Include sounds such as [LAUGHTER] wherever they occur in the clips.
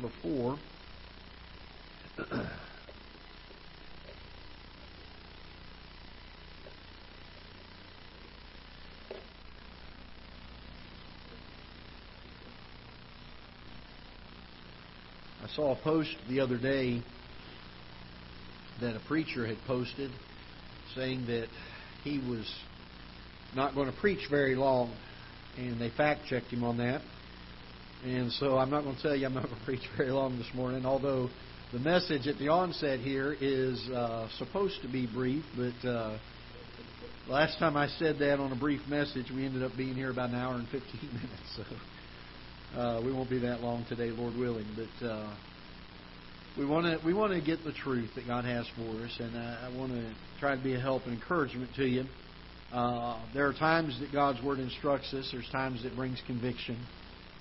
number 4. I saw a post the other day that a preacher had posted saying that he was not going to preach very long, and they fact checked him on that. And so I'm not going to tell you I'm not going [LAUGHS] to preach very long this morning, although the message at the onset here is uh, supposed to be brief, but uh, last time I said that on a brief message, we ended up being here about an hour and 15 [LAUGHS] minutes. So uh, we won't be that long today, Lord willing. But uh, we want to we want to get the truth that God has for us, and I, I want to try to be a help and encouragement to you. Uh, there are times that God's Word instructs us. There's times that brings conviction.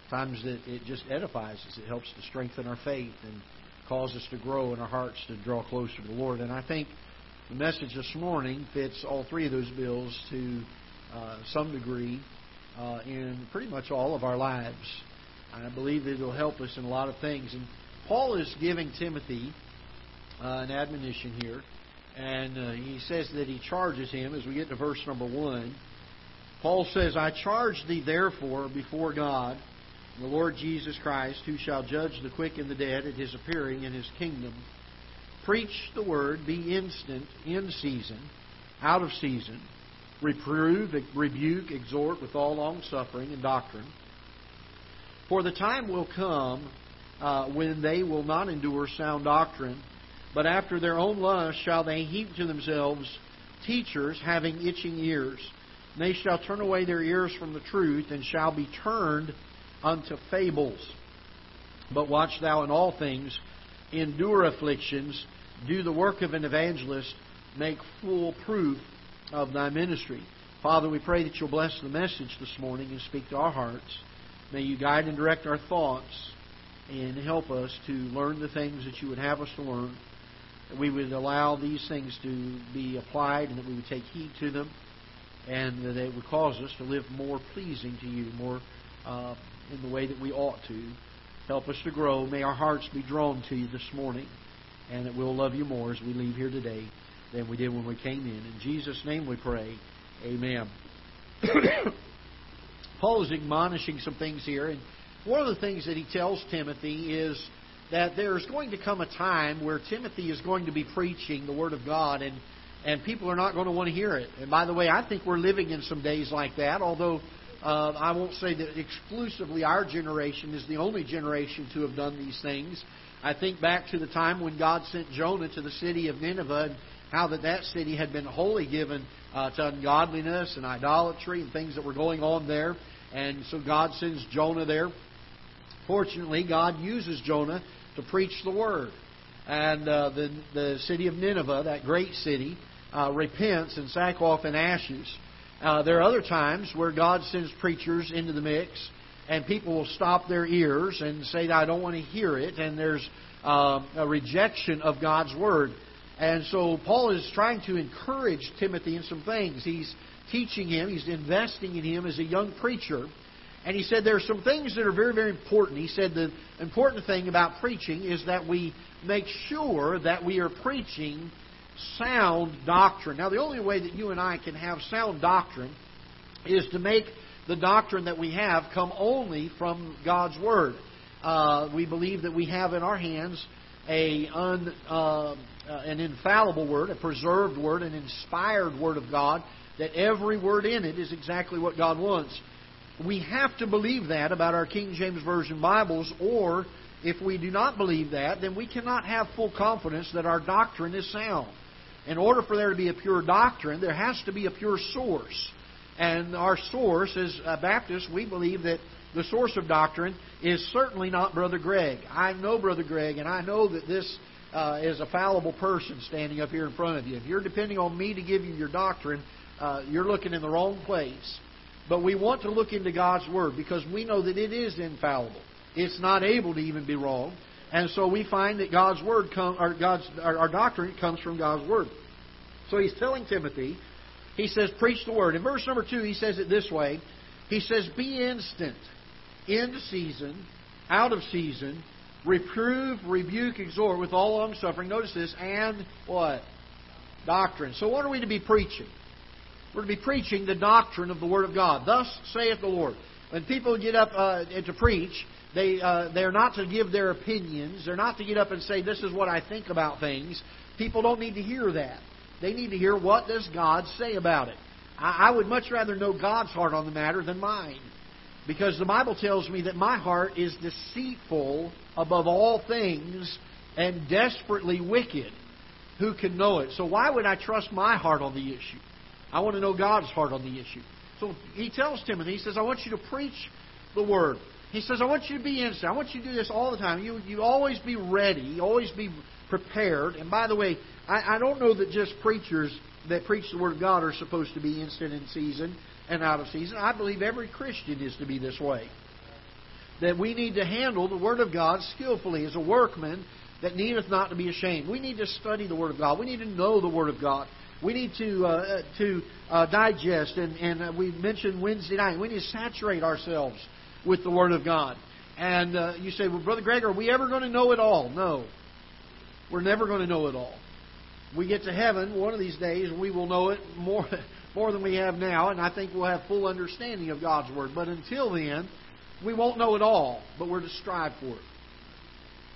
Times that it just edifies us. It helps to strengthen our faith and cause us to grow in our hearts to draw closer to the Lord. And I think the message this morning fits all three of those bills to uh, some degree uh, in pretty much all of our lives. I believe it will help us in a lot of things. And Paul is giving Timothy uh, an admonition here, and uh, he says that he charges him as we get to verse number one. Paul says, I charge thee therefore before God, the Lord Jesus Christ, who shall judge the quick and the dead at his appearing in his kingdom. Preach the word, be instant, in season, out of season, reprove, rebuke, exhort with all long suffering and doctrine. For the time will come uh, when they will not endure sound doctrine, but after their own lust shall they heap to themselves teachers having itching ears. And they shall turn away their ears from the truth, and shall be turned unto fables. But watch thou in all things, endure afflictions, do the work of an evangelist, make full proof of thy ministry. Father, we pray that you'll bless the message this morning and speak to our hearts. May you guide and direct our thoughts and help us to learn the things that you would have us to learn. That we would allow these things to be applied and that we would take heed to them and that it would cause us to live more pleasing to you, more uh, in the way that we ought to. Help us to grow. May our hearts be drawn to you this morning and that we'll love you more as we leave here today than we did when we came in. In Jesus' name we pray. Amen. [COUGHS] Paul is admonishing some things here, and one of the things that he tells Timothy is that there's going to come a time where Timothy is going to be preaching the Word of God, and and people are not going to want to hear it. And by the way, I think we're living in some days like that. Although uh, I won't say that exclusively our generation is the only generation to have done these things. I think back to the time when God sent Jonah to the city of Nineveh, and how that that city had been wholly given uh, to ungodliness and idolatry and things that were going on there. And so God sends Jonah there. Fortunately, God uses Jonah to preach the word. And uh, the, the city of Nineveh, that great city, uh, repents in sackcloth and ashes. Uh, there are other times where God sends preachers into the mix, and people will stop their ears and say, I don't want to hear it, and there's uh, a rejection of God's word. And so Paul is trying to encourage Timothy in some things. He's teaching him, he's investing in him as a young preacher. And he said there are some things that are very, very important. He said the important thing about preaching is that we make sure that we are preaching sound doctrine. Now, the only way that you and I can have sound doctrine is to make the doctrine that we have come only from God's Word. Uh, we believe that we have in our hands a un, uh, an infallible Word, a preserved Word, an inspired Word of God, that every word in it is exactly what God wants. We have to believe that about our King James Version Bibles, or if we do not believe that, then we cannot have full confidence that our doctrine is sound. In order for there to be a pure doctrine, there has to be a pure source. And our source, as Baptists, we believe that the source of doctrine is certainly not Brother Greg. I know Brother Greg, and I know that this uh, is a fallible person standing up here in front of you. If you're depending on me to give you your doctrine, uh, you're looking in the wrong place. But we want to look into God's Word because we know that it is infallible. It's not able to even be wrong. And so we find that God's Word come, or God's, our, our doctrine comes from God's Word. So he's telling Timothy, he says, preach the Word. In verse number 2, he says it this way. He says, be instant, in season, out of season, Reprove, rebuke, exhort with all long suffering. Notice this, and what? Doctrine. So what are we to be preaching? We're to be preaching the doctrine of the Word of God. Thus saith the Lord. When people get up uh, to preach, they uh, they're not to give their opinions. They're not to get up and say, "This is what I think about things." People don't need to hear that. They need to hear what does God say about it. I, I would much rather know God's heart on the matter than mine, because the Bible tells me that my heart is deceitful above all things and desperately wicked. Who can know it? So why would I trust my heart on the issue? I want to know God's heart on the issue. So he tells Timothy, he says, I want you to preach the word. He says, I want you to be instant. I want you to do this all the time. You, you always be ready, always be prepared. And by the way, I, I don't know that just preachers that preach the Word of God are supposed to be instant in season and out of season. I believe every Christian is to be this way. That we need to handle the Word of God skillfully as a workman that needeth not to be ashamed. We need to study the Word of God. We need to know the Word of God. We need to uh, to uh, digest, and, and uh, we mentioned Wednesday night. We need to saturate ourselves with the Word of God. And uh, you say, well, Brother Greg, are we ever going to know it all? No. We're never going to know it all. We get to heaven one of these days, we will know it more [LAUGHS] more than we have now, and I think we'll have full understanding of God's Word. But until then, we won't know it all, but we're to strive for it.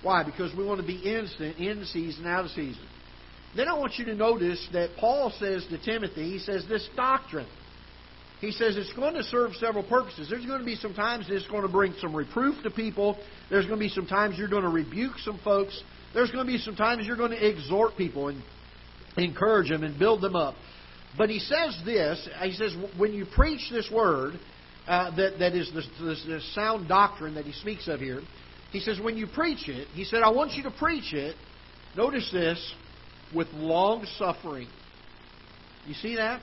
Why? Because we want to be instant, in season, out of season. Then I want you to notice that Paul says to Timothy, he says, this doctrine. He says it's going to serve several purposes. There's going to be some times it's going to bring some reproof to people. There's going to be some times you're going to rebuke some folks. There's going to be some times you're going to exhort people and encourage them and build them up. But he says this. He says when you preach this word, uh, that that is the, this, this sound doctrine that he speaks of here. He says when you preach it, he said I want you to preach it. Notice this with long suffering. You see that?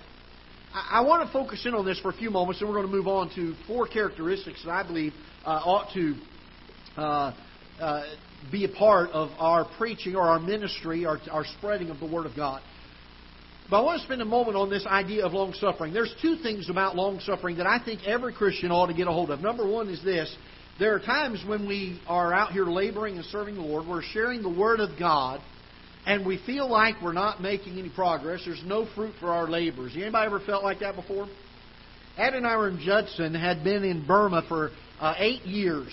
I, want to focus in on this for a few moments, and we're going to move on to four characteristics that I believe uh, ought to uh, uh, be a part of our preaching or our ministry, our, our spreading of the Word of God. But I want to spend a moment on this idea of long suffering. There's two things about long suffering that I think every Christian ought to get a hold of. Number one is this there are times when we are out here laboring and serving the Lord, we're sharing the Word of God and we feel like we're not making any progress. There's no fruit for our labors. Anybody ever felt like that before? Adoniram Judson had been in Burma for uh, eight years,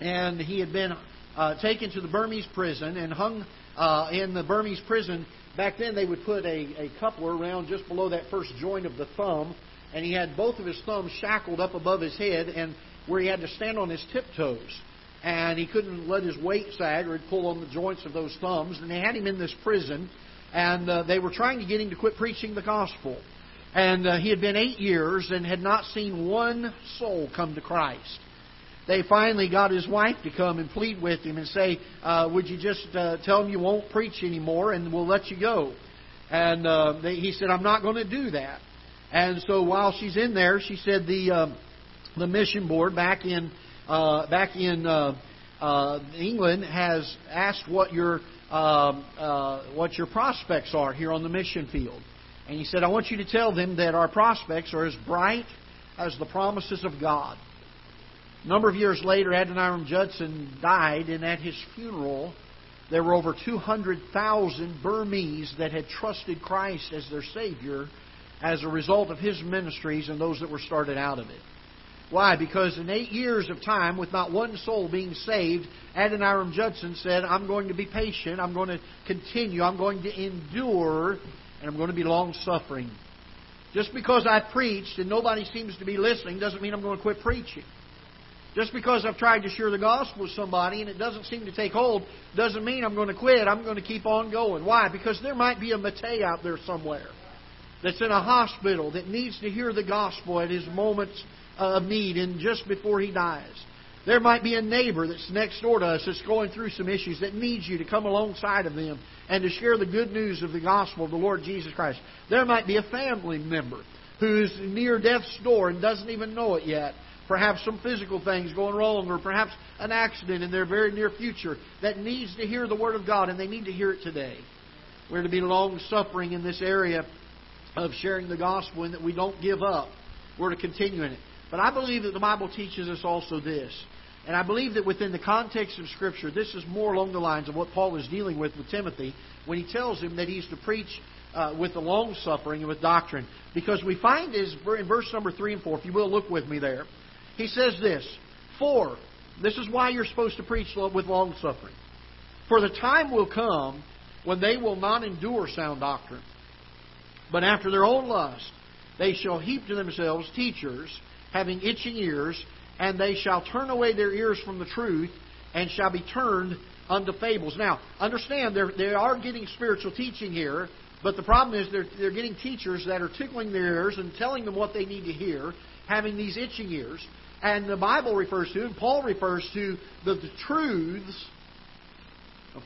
and he had been uh, taken to the Burmese prison and hung uh, in the Burmese prison. Back then, they would put a, a coupler around just below that first joint of the thumb, and he had both of his thumbs shackled up above his head, and where he had to stand on his tiptoes and he couldn't let his weight sag or he'd pull on the joints of those thumbs. And they had him in this prison, and uh, they were trying to get him to quit preaching the gospel. And uh, he had been eight years and had not seen one soul come to Christ. They finally got his wife to come and plead with him and say, uh, "Would you just uh, tell him you won't preach anymore, and we'll let you go?" And uh, they, he said, "I'm not going to do that." And so while she's in there, she said the uh, the mission board back in uh, back in uh, uh, England has asked what your um, uh, what your prospects are here on the mission field, and he said, "I want you to tell them that our prospects are as bright as the promises of God." A number of years later, Adoniram Judson died, and at his funeral, there were over 200,000 Burmese that had trusted Christ as their Savior as a result of his ministries and those that were started out of it. Why? Because in eight years of time, with not one soul being saved, Adoniram Judson said, I'm going to be patient, I'm going to continue, I'm going to endure, and I'm going to be long suffering. Just because I preached and nobody seems to be listening doesn't mean I'm going to quit preaching. Just because I've tried to share the gospel with somebody and it doesn't seem to take hold doesn't mean I'm going to quit. I'm going to keep on going. Why? Because there might be a Matei out there somewhere that's in a hospital that needs to hear the gospel at his moments of need and just before he dies. There might be a neighbor that's next door to us that's going through some issues that needs you to come alongside of them and to share the good news of the gospel of the Lord Jesus Christ. There might be a family member who's near death's door and doesn't even know it yet. Perhaps some physical things going wrong, or perhaps an accident in their very near future that needs to hear the Word of God, and they need to hear it today. We're to be long suffering in this area of sharing the gospel and that we don't give up. We're to continue in it. But I believe that the Bible teaches us also this. And I believe that within the context of Scripture, this is more along the lines of what Paul is dealing with with Timothy when he tells him that he's to preach uh, with the long suffering and with doctrine. Because we find is in verse number 3 and 4, if you will look with me there, he says this For, this is why you're supposed to preach with long suffering. For the time will come when they will not endure sound doctrine, but after their own lust they shall heap to themselves teachers having itching ears, and they shall turn away their ears from the truth, and shall be turned unto fables. Now, understand, they are getting spiritual teaching here, but the problem is they're, they're getting teachers that are tickling their ears and telling them what they need to hear, having these itching ears. And the Bible refers to, and Paul refers to, the, the truths.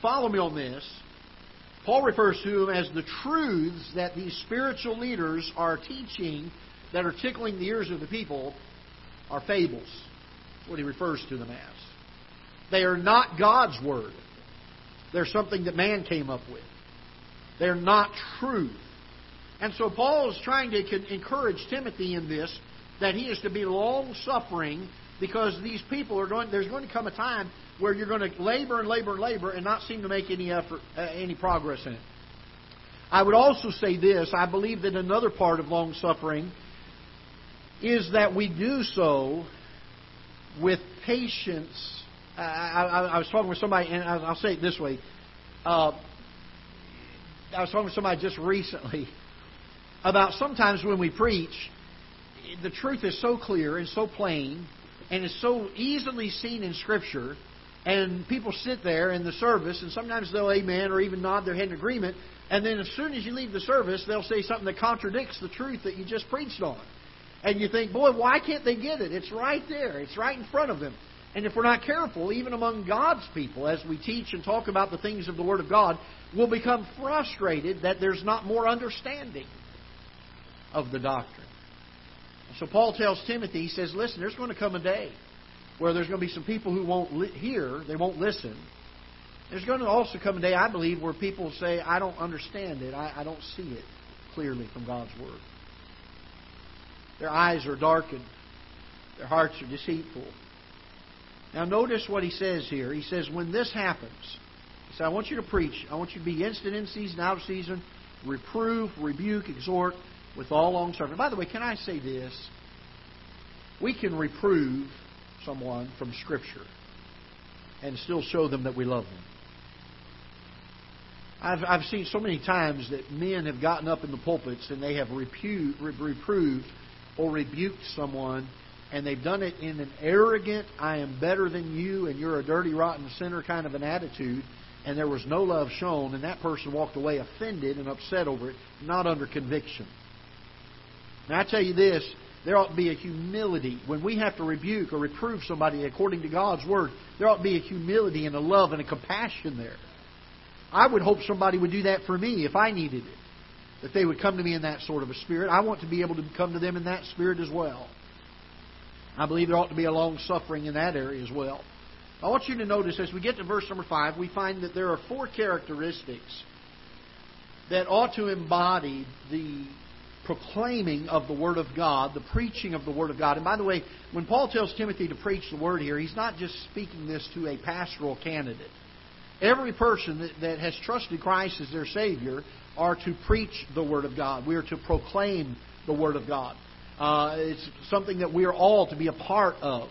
Follow me on this. Paul refers to them as the truths that these spiritual leaders are teaching that are tickling the ears of the people are fables. What he refers to them as. They are not God's Word. They're something that man came up with. They're not truth. And so Paul is trying to encourage Timothy in this that he is to be long suffering because these people are going. There's going to come a time where you're going to labor and labor and labor and not seem to make any effort, uh, any progress in it. I would also say this: I believe that another part of long suffering is that we do so with patience. I, I, I was talking with somebody, and I'll say it this way. Uh, I was talking with somebody just recently [LAUGHS] about sometimes when we preach, the truth is so clear and so plain and is so easily seen in Scripture, and people sit there in the service, and sometimes they'll amen or even nod their head in agreement, and then as soon as you leave the service, they'll say something that contradicts the truth that you just preached on. And you think, boy, why can't they get it? It's right there. It's right in front of them. And if we're not careful, even among God's people, as we teach and talk about the things of the Word of God, we'll become frustrated that there's not more understanding of the doctrine. So Paul tells Timothy, he says, listen, there's going to come a day where there's going to be some people who won't li- hear, they won't listen. There's going to also come a day, I believe, where people say, I don't understand it, I, I don't see it clearly from God's Word. Their eyes are darkened. Their hearts are deceitful. Now, notice what he says here. He says, When this happens, he I want you to preach. I want you to be instant in season, out of season, reprove, rebuke, exhort with all long suffering. By the way, can I say this? We can reprove someone from Scripture and still show them that we love them. I've, I've seen so many times that men have gotten up in the pulpits and they have reproved or rebuked someone, and they've done it in an arrogant, I am better than you, and you're a dirty, rotten sinner kind of an attitude, and there was no love shown, and that person walked away offended and upset over it, not under conviction. Now, I tell you this, there ought to be a humility. When we have to rebuke or reprove somebody according to God's Word, there ought to be a humility and a love and a compassion there. I would hope somebody would do that for me if I needed it that they would come to me in that sort of a spirit. I want to be able to come to them in that spirit as well. I believe there ought to be a long suffering in that area as well. I want you to notice as we get to verse number 5, we find that there are four characteristics that ought to embody the proclaiming of the Word of God, the preaching of the Word of God. And by the way, when Paul tells Timothy to preach the Word here, he's not just speaking this to a pastoral candidate. Every person that, that has trusted Christ as their Savior are to preach the Word of God. We are to proclaim the Word of God. Uh, it's something that we are all to be a part of.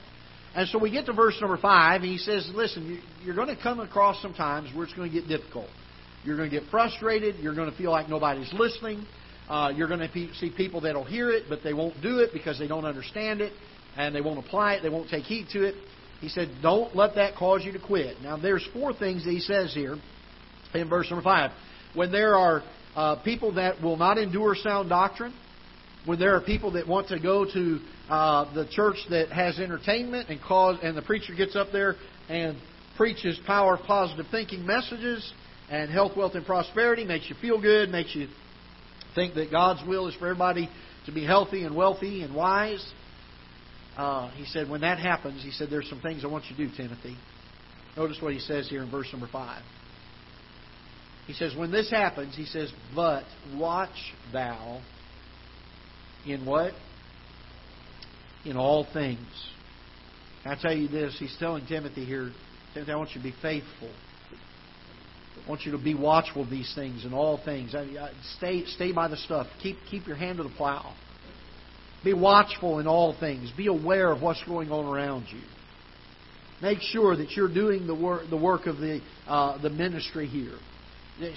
And so we get to verse number five, and he says, Listen, you're going to come across some times where it's going to get difficult. You're going to get frustrated. You're going to feel like nobody's listening. Uh, you're going to see people that'll hear it, but they won't do it because they don't understand it and they won't apply it. They won't take heed to it. He said, Don't let that cause you to quit. Now, there's four things that he says here in verse number five when there are uh, people that will not endure sound doctrine, when there are people that want to go to uh, the church that has entertainment and cause, and the preacher gets up there and preaches power positive thinking messages and health, wealth, and prosperity, makes you feel good, makes you think that God's will is for everybody to be healthy and wealthy and wise. Uh, he said, when that happens, he said, there's some things I want you to do, Timothy. Notice what he says here in verse number 5. He says, when this happens, he says, but watch thou in what? In all things. I tell you this? He's telling Timothy here, Timothy, I want you to be faithful. I want you to be watchful of these things and all things. Stay, stay by the stuff. Keep, keep your hand to the plow. Be watchful in all things. Be aware of what's going on around you. Make sure that you're doing the work, the work of the, uh, the ministry here.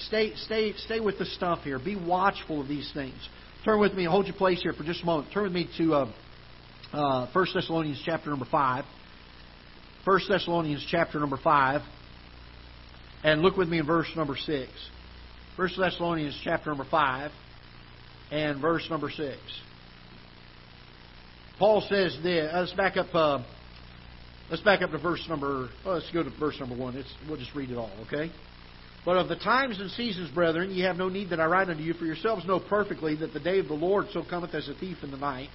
Stay, stay, stay with the stuff here. Be watchful of these things. Turn with me. Hold your place here for just a moment. Turn with me to uh, uh, 1 Thessalonians chapter number 5. 1 Thessalonians chapter number 5. And look with me in verse number 6. 1 Thessalonians chapter number 5 and verse number 6. Paul says this. Uh, let's back up. Uh, let's back up to verse number. Well, let's go to verse number one. It's, we'll just read it all, okay? But of the times and seasons, brethren, ye have no need that I write unto you, for yourselves know perfectly that the day of the Lord so cometh as a thief in the night.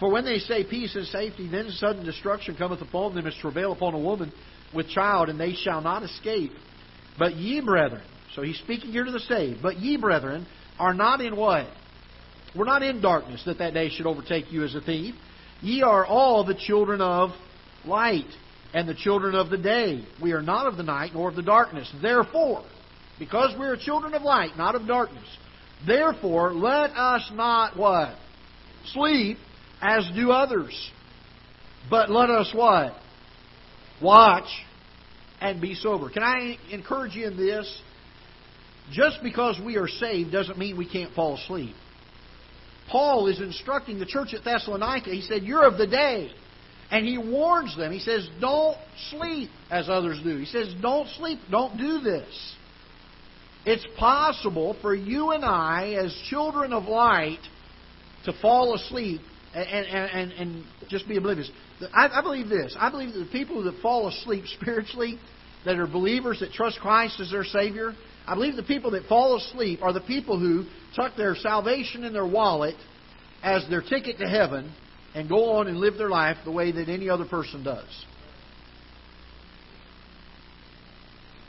For when they say peace and safety, then sudden destruction cometh upon them as travail upon a woman with child, and they shall not escape. But ye, brethren, so he's speaking here to the saved, but ye, brethren, are not in what? We're not in darkness that that day should overtake you as a thief. Ye are all the children of light and the children of the day. We are not of the night nor of the darkness. Therefore, because we are children of light, not of darkness, therefore let us not what? Sleep as do others. But let us what? Watch and be sober. Can I encourage you in this? Just because we are saved doesn't mean we can't fall asleep. Paul is instructing the church at Thessalonica. He said, You're of the day. And he warns them. He says, Don't sleep as others do. He says, Don't sleep. Don't do this. It's possible for you and I, as children of light, to fall asleep and, and, and, and just be oblivious. I, I believe this. I believe that the people that fall asleep spiritually, that are believers that trust Christ as their Savior, I believe the people that fall asleep are the people who tuck their salvation in their wallet as their ticket to heaven and go on and live their life the way that any other person does.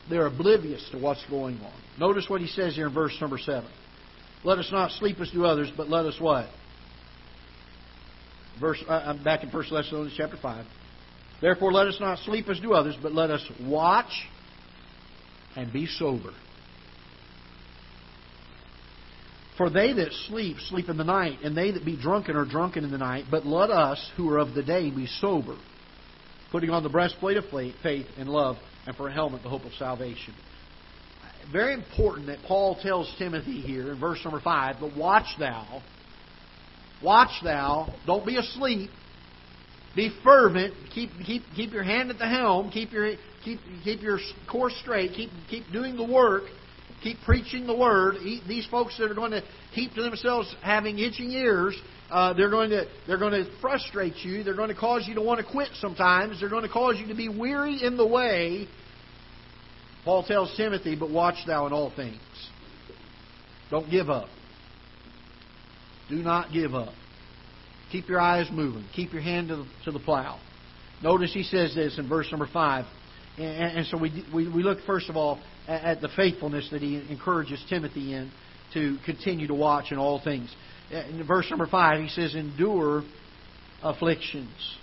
They're oblivious to what's going on. Notice what he says here in verse number 7. Let us not sleep as do others, but let us what? Verse, uh, I'm back in 1 Thessalonians chapter 5. Therefore, let us not sleep as do others, but let us watch and be sober. For they that sleep, sleep in the night, and they that be drunken are drunken in the night. But let us, who are of the day, be sober, putting on the breastplate of faith and love, and for a helmet the hope of salvation. Very important that Paul tells Timothy here in verse number 5, but watch thou, watch thou, don't be asleep, be fervent, keep, keep, keep your hand at the helm, keep your, keep, keep your course straight, keep, keep doing the work, keep preaching the word. These folks that are going to keep to themselves having itching ears, uh, they're going to they're going to frustrate you. They're going to cause you to want to quit sometimes. They're going to cause you to be weary in the way. Paul tells Timothy, "But watch thou in all things. Don't give up. Do not give up. Keep your eyes moving. Keep your hand to the, to the plow." Notice he says this in verse number five. And, and so we, we, we look, first of all, at, the faithfulness that he encourages Timothy in to continue to watch in all things. In verse number 5, he says, Endure afflictions.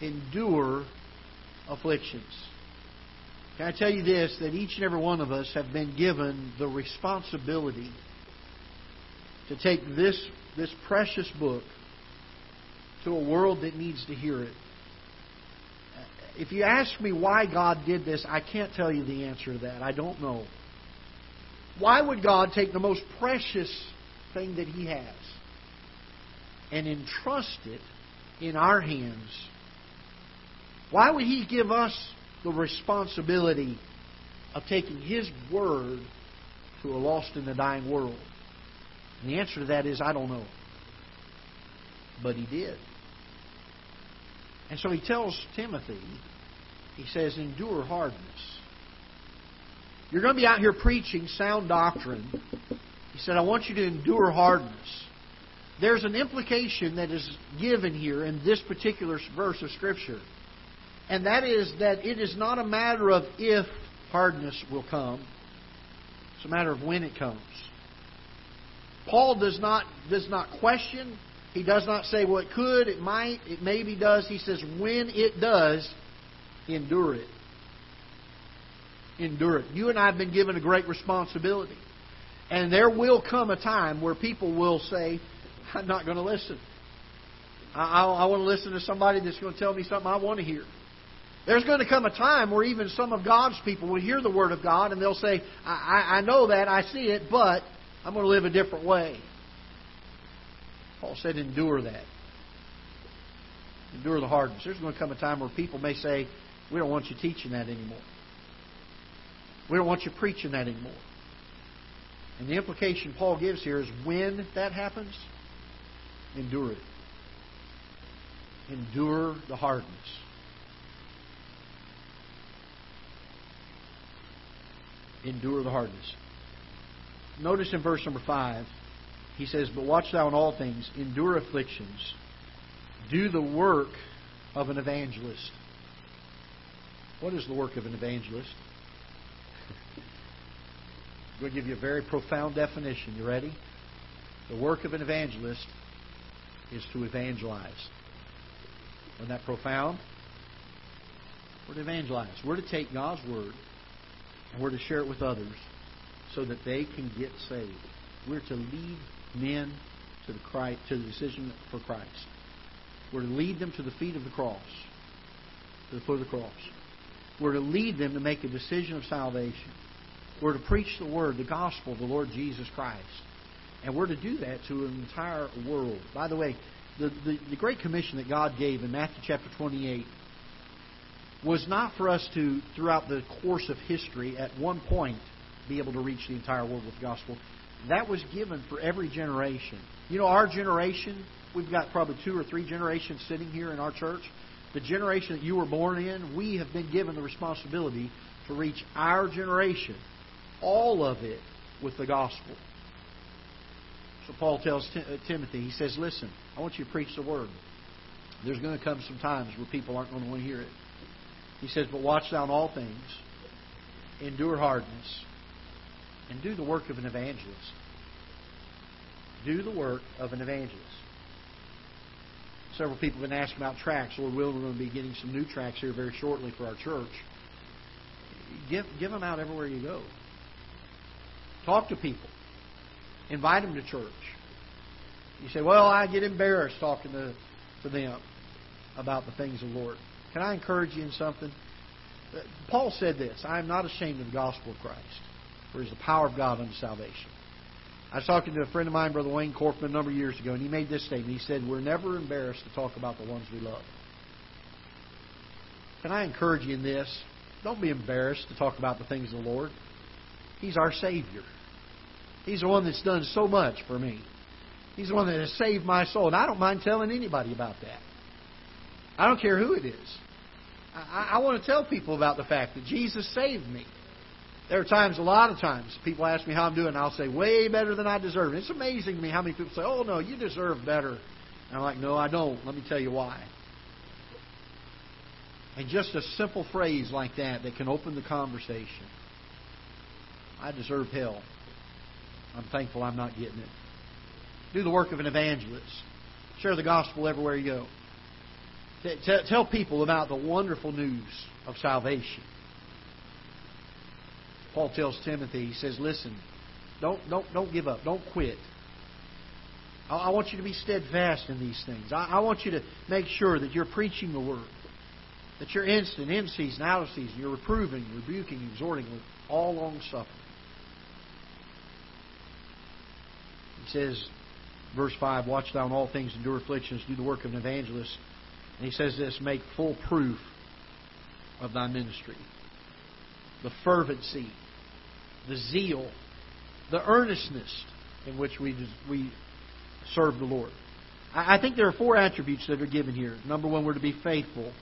Endure afflictions. Can I tell you this? That each and every one of us have been given the responsibility to take this, this precious book to a world that needs to hear it if you ask me why God did this, I can't tell you the answer to that. I don't know. Why would God take the most precious thing that He has and entrust it in our hands? Why would He give us the responsibility of taking His Word to a lost and a dying world? And the answer to that is I don't know. But He did. And so he tells Timothy, he says, endure hardness. You're going to be out here preaching sound doctrine. He said, I want you to endure hardness. There's an implication that is given here in this particular verse of Scripture. And that is that it is not a matter of if hardness will come, it's a matter of when it comes. Paul does not, does not question He does not say, well, could, it might, it maybe does. He says, when it does, endure it. Endure it. You and I have been given a great responsibility. And there will come a time where people will say, I'm not going to listen. I, I, I want to listen to somebody that's going to tell me something I want to hear. There's going to come a time where even some of God's people will hear the Word of God and they'll say, I, I know that, I see it, but I'm going to live a different way. Paul said, endure that. Endure the hardness. There's going to come a time where people may say, We don't want you teaching that anymore. We don't want you preaching that anymore. And the implication Paul gives here is when that happens, endure it. Endure the hardness. Endure the hardness. Notice in verse number 5, he says, But watch thou in all things, endure afflictions, do the work of an evangelist. What is the work of an evangelist? I'm going to give you a very profound definition. You ready? The work of an evangelist is to evangelize. Isn't that profound? We're to evangelize. We're to take God's word and we're to share it with others so that they can get saved. We're to lead men to the Christ, to the decision for Christ. We're to lead them to the feet of the cross, to the foot of the cross. We're to lead them to make a decision of salvation. We're to preach the word, the gospel of the Lord Jesus Christ. And we're to do that to an entire world. By the way, the, the, the Great Commission that God gave in Matthew chapter 28 was not for us to, throughout the course of history, at one point, be able to reach the entire world with the gospel. That was given for every generation. You know, our generation, we've got probably two or three generations sitting here in our church. The generation that you were born in, we have been given the responsibility to reach our generation, all of it, with the gospel. So Paul tells uh, Timothy, he says, Listen, I want you to preach the word. There's going to come some times where people aren't going to want to hear it. He says, But watch in all things, endure hardness, and do the work of an evangelist. Do the work of an evangelist. Several people have been asking about tracts. Lord willing, we're going to be getting some new tracts here very shortly for our church. Give, give them out everywhere you go. Talk to people. Invite them to church. You say, well, I get embarrassed talking to, to them about the things of the Lord. Can I encourage you in something? Uh, Paul said this I am not ashamed of the gospel of Christ, for it is the power of God unto salvation. I was talking to a friend of mine, Brother Wayne Corkman, a number of years ago, and he made this statement. He said, We're never embarrassed to talk about the ones we love. Can I encourage you in this? Don't be embarrassed to talk about the things of the Lord. He's our Savior. He's the one that's done so much for me. He's the one that has saved my soul. And I don't mind telling anybody about that. I don't care who it is. I, I want to tell people about the fact that Jesus saved me. There are times, a lot of times, people ask me how I'm doing, and I'll say, way better than I deserve. It's amazing to me how many people say, oh, no, you deserve better. And I'm like, no, I don't. Let me tell you why. And just a simple phrase like that that can open the conversation. I deserve hell. I'm thankful I'm not getting it. Do the work of an evangelist. Share the gospel everywhere you go. Tell people about the wonderful news of salvation. Paul tells Timothy, he says, listen, don't, don't, don't give up. Don't quit. I, I want you to be steadfast in these things. I, I want you to make sure that you're preaching the word, that you're instant, in season, out of season. You're reproving, rebuking, exhorting with all long suffering. He says, verse 5, Watch thou in all things, endure afflictions, do the work of an evangelist. And he says this, Make full proof of thy ministry. The fervency, the zeal, the earnestness in which we, we serve the Lord. I think there are four attributes that are given here. Number one, we're to be faithful.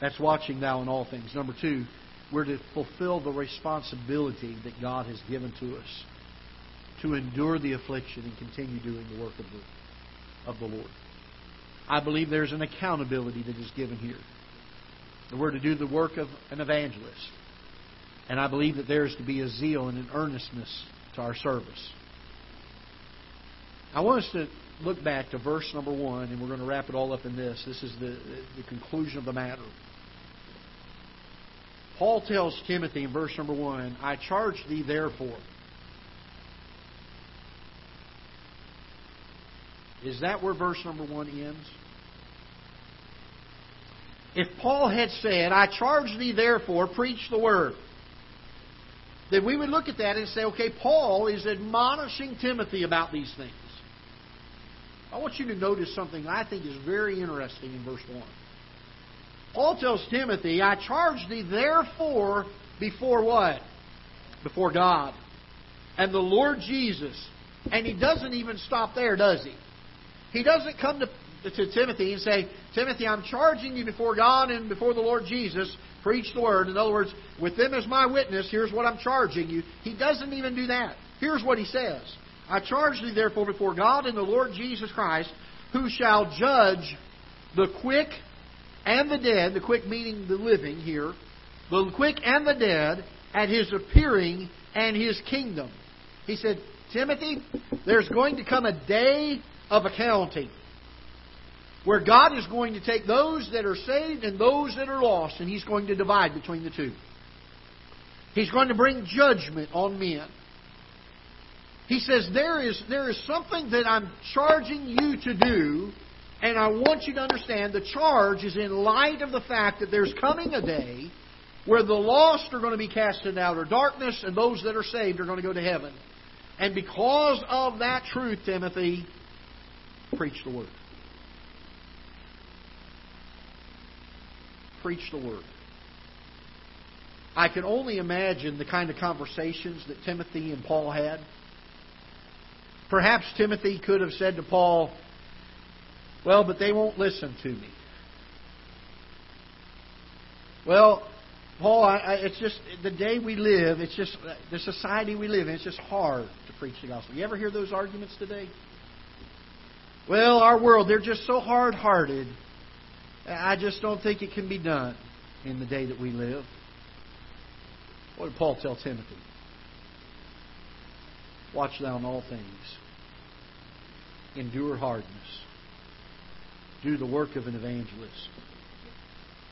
That's watching thou in all things. Number two, we're to fulfill the responsibility that God has given to us to endure the affliction and continue doing the work of the, of the Lord. I believe there's an accountability that is given here. We're to do the work of an evangelist. And I believe that there is to be a zeal and an earnestness to our service. I want us to look back to verse number 1, and we're going to wrap it all up in this. This is the, the conclusion of the matter. Paul tells Timothy in verse number 1 I charge thee therefore. Is that where verse number 1 ends? If Paul had said, I charge thee therefore, preach the word, then we would look at that and say, okay, Paul is admonishing Timothy about these things. I want you to notice something I think is very interesting in verse 1. Paul tells Timothy, I charge thee therefore before what? Before God and the Lord Jesus. And he doesn't even stop there, does he? He doesn't come to to Timothy and say, Timothy, I'm charging you before God and before the Lord Jesus, preach the word. In other words, with them as my witness, here's what I'm charging you. He doesn't even do that. Here's what he says I charge thee therefore before God and the Lord Jesus Christ, who shall judge the quick and the dead, the quick meaning the living here, the quick and the dead, at his appearing and his kingdom. He said, Timothy, there's going to come a day of accounting where God is going to take those that are saved and those that are lost, and He's going to divide between the two. He's going to bring judgment on men. He says, there is, there is something that I'm charging you to do, and I want you to understand the charge is in light of the fact that there's coming a day where the lost are going to be cast into outer darkness, and those that are saved are going to go to heaven. And because of that truth, Timothy, preach the word. Preach the word. I can only imagine the kind of conversations that Timothy and Paul had. Perhaps Timothy could have said to Paul, Well, but they won't listen to me. Well, Paul, I, I, it's just the day we live, it's just the society we live in, it's just hard to preach the gospel. You ever hear those arguments today? Well, our world, they're just so hard hearted. I just don't think it can be done in the day that we live. What did Paul tell Timothy? Watch thou in all things. Endure hardness. Do the work of an evangelist.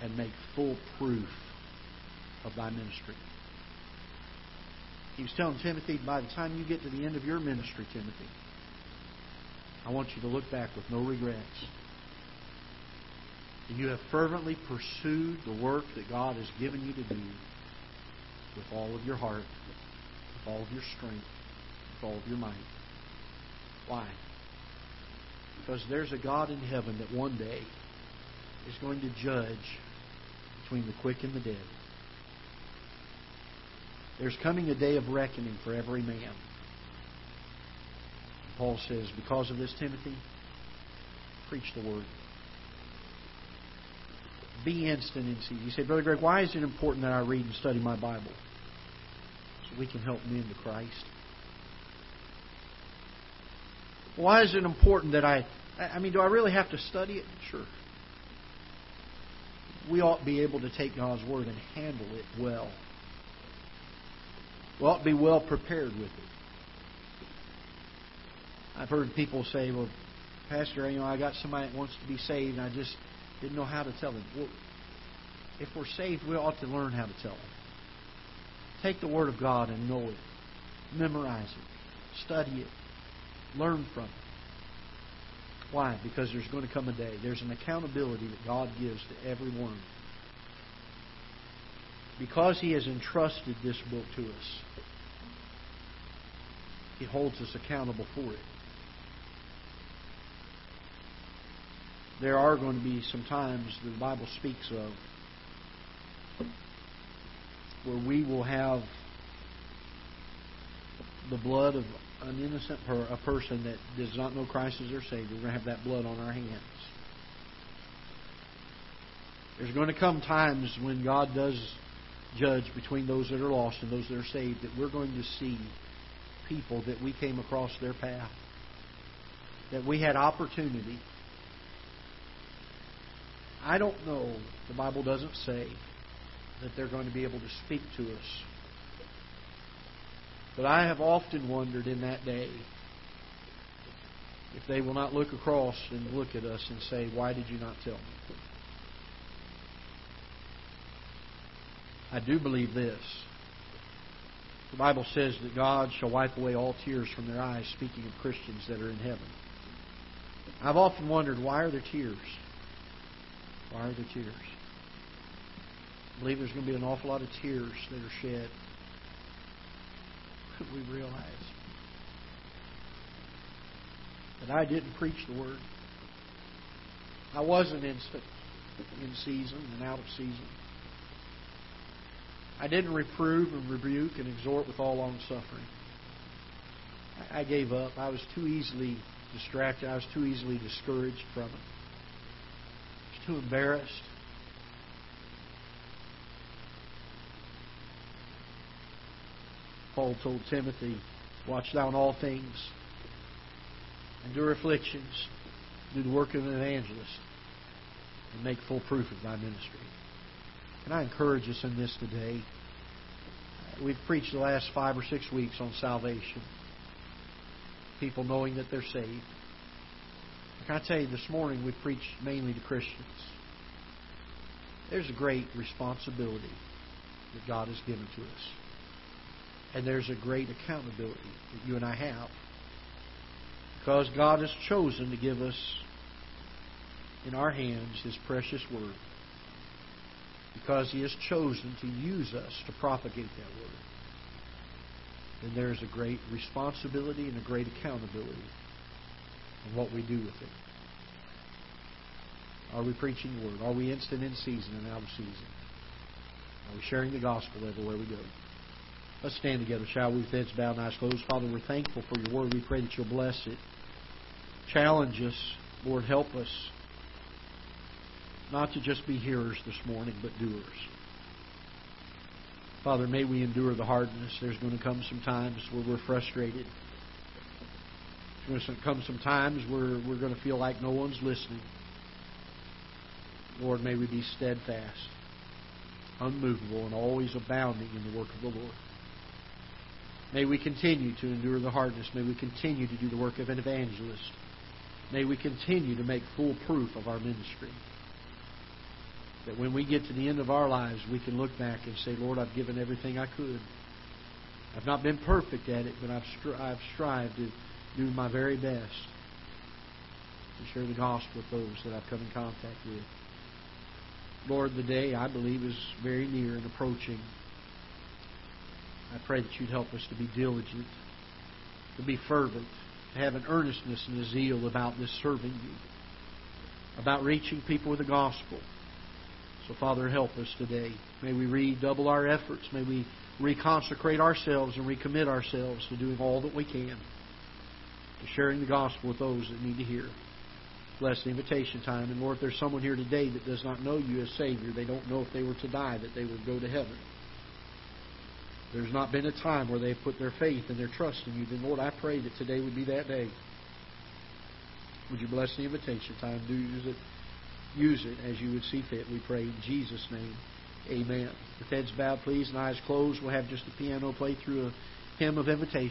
And make full proof of thy ministry. He was telling Timothy, by the time you get to the end of your ministry, Timothy, I want you to look back with no regrets and you have fervently pursued the work that God has given you to do with all of your heart, with all of your strength, with all of your might. Why? Because there's a God in heaven that one day is going to judge between the quick and the dead. There's coming a day of reckoning for every man. Paul says, because of this, Timothy, preach the word be instant in season. You say, Brother Greg, why is it important that I read and study my Bible? So we can help men to Christ. Why is it important that I, I mean, do I really have to study it? Sure. We ought to be able to take God's Word and handle it well. We ought to be well prepared with it. I've heard people say, well, Pastor, you know, I got somebody that wants to be saved, and I just didn't know how to tell them. Well, if we're saved, we ought to learn how to tell them. Take the Word of God and know it. Memorize it. Study it. Learn from it. Why? Because there's going to come a day. There's an accountability that God gives to everyone. Because He has entrusted this book to us, He holds us accountable for it. There are going to be some times the Bible speaks of where we will have the blood of an innocent per, a person that does not know Christ as their Savior. We're going to have that blood on our hands. There's going to come times when God does judge between those that are lost and those that are saved that we're going to see people that we came across their path, that we had opportunity I don't know, the Bible doesn't say that they're going to be able to speak to us. But I have often wondered in that day if they will not look across and look at us and say, Why did you not tell me? I do believe this. The Bible says that God shall wipe away all tears from their eyes, speaking of Christians that are in heaven. I've often wondered, why are there tears? Why are there tears? I believe there's going to be an awful lot of tears that are shed. We realize that I didn't preach the word. I wasn't in, in season and out of season. I didn't reprove and rebuke and exhort with all long suffering. I gave up. I was too easily distracted. I was too easily discouraged from it. Too embarrassed. Paul told Timothy, Watch thou all things, endure afflictions, do the work of an evangelist, and make full proof of thy ministry. And I encourage us in this today? We've preached the last five or six weeks on salvation. People knowing that they're saved. I tell you, this morning we preached mainly to Christians. There's a great responsibility that God has given to us. And there's a great accountability that you and I have. Because God has chosen to give us in our hands His precious Word because He has chosen to use us to propagate that Word, then there is a great responsibility and a great accountability in what we do with it. Are we preaching the Word? Are we instant in season and out of season? Are we sharing the gospel everywhere we go? Let's stand together, shall we, with heads bowed and eyes closed. Father, we're thankful for your word. We pray that you'll bless it. Challenge us. Lord, help us not to just be hearers this morning, but doers. Father, may we endure the hardness. There's going to come some times where we're frustrated. There's going to come some times where we're going to feel like no one's listening. Lord, may we be steadfast, unmovable, and always abounding in the work of the Lord. May we continue to endure the hardness. May we continue to do the work of an evangelist. May we continue to make full proof of our ministry. That when we get to the end of our lives, we can look back and say, Lord, I've given everything I could. I've not been perfect at it, but I've, stri- I've strived to do my very best to share the gospel with those that I've come in contact with. Lord, the day I believe is very near and approaching. I pray that you'd help us to be diligent, to be fervent, to have an earnestness and a zeal about this serving you, about reaching people with the gospel. So, Father, help us today. May we redouble our efforts. May we reconsecrate ourselves and recommit ourselves to doing all that we can, to sharing the gospel with those that need to hear. Bless the invitation time. And Lord, if there's someone here today that does not know you as Savior, they don't know if they were to die that they would go to heaven. There's not been a time where they've put their faith and their trust in you. Then, Lord, I pray that today would be that day. Would you bless the invitation time? Do use it use it as you would see fit. We pray in Jesus' name. Amen. With heads bowed, please, and eyes closed, we'll have just the piano play through a hymn of invitation.